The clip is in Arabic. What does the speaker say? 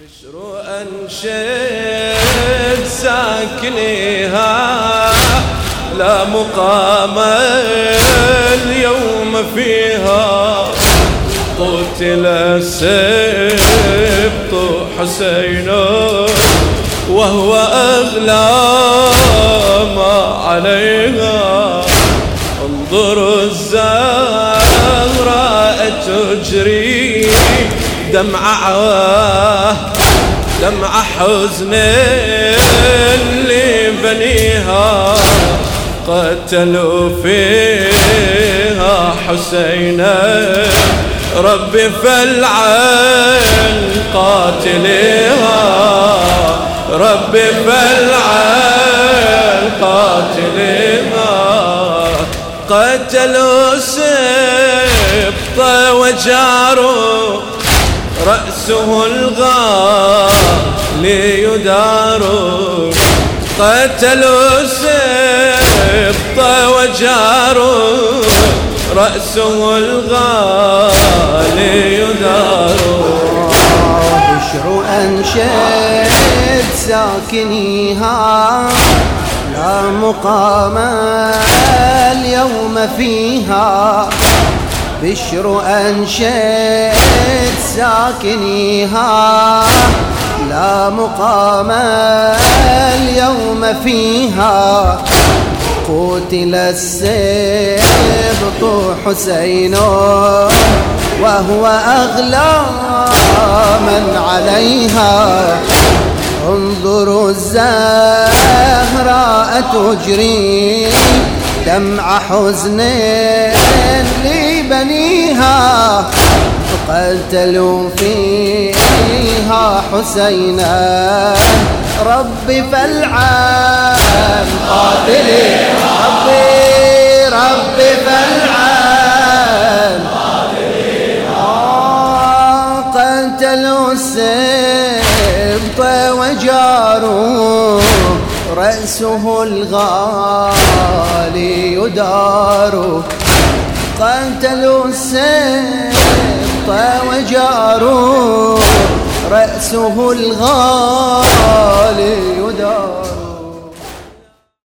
بشر أنشد ساكنيها لا مقام اليوم فيها قتل السبط حسين وهو أغلى ما عليها انظر الزهراء تجري دمعة دمع حزن اللي بنيها قتلوا فيها حسينا. ربي فالعن قاتلها ربي فالعن قاتلها قتلوا سبط وجاروا رأسه الغالي يدار قتلوا سبط وجار رأسه الغالي يدار بشر أنشد ساكنيها لا مقام اليوم فيها بشر أنشد ساكنيها لا مقام اليوم فيها. قتل السبط حسين وهو أغلى من عليها. انظروا الزهراء تجري دمع حزن لبنيها قتلوا فيها حسينا. ربي فالعان قاتلي ربي ربي فالعان آه، قتلوا السبط وجاروا رأسه الغالي يدار قتلوا السبط وجاروا رأسه الغالي يدار.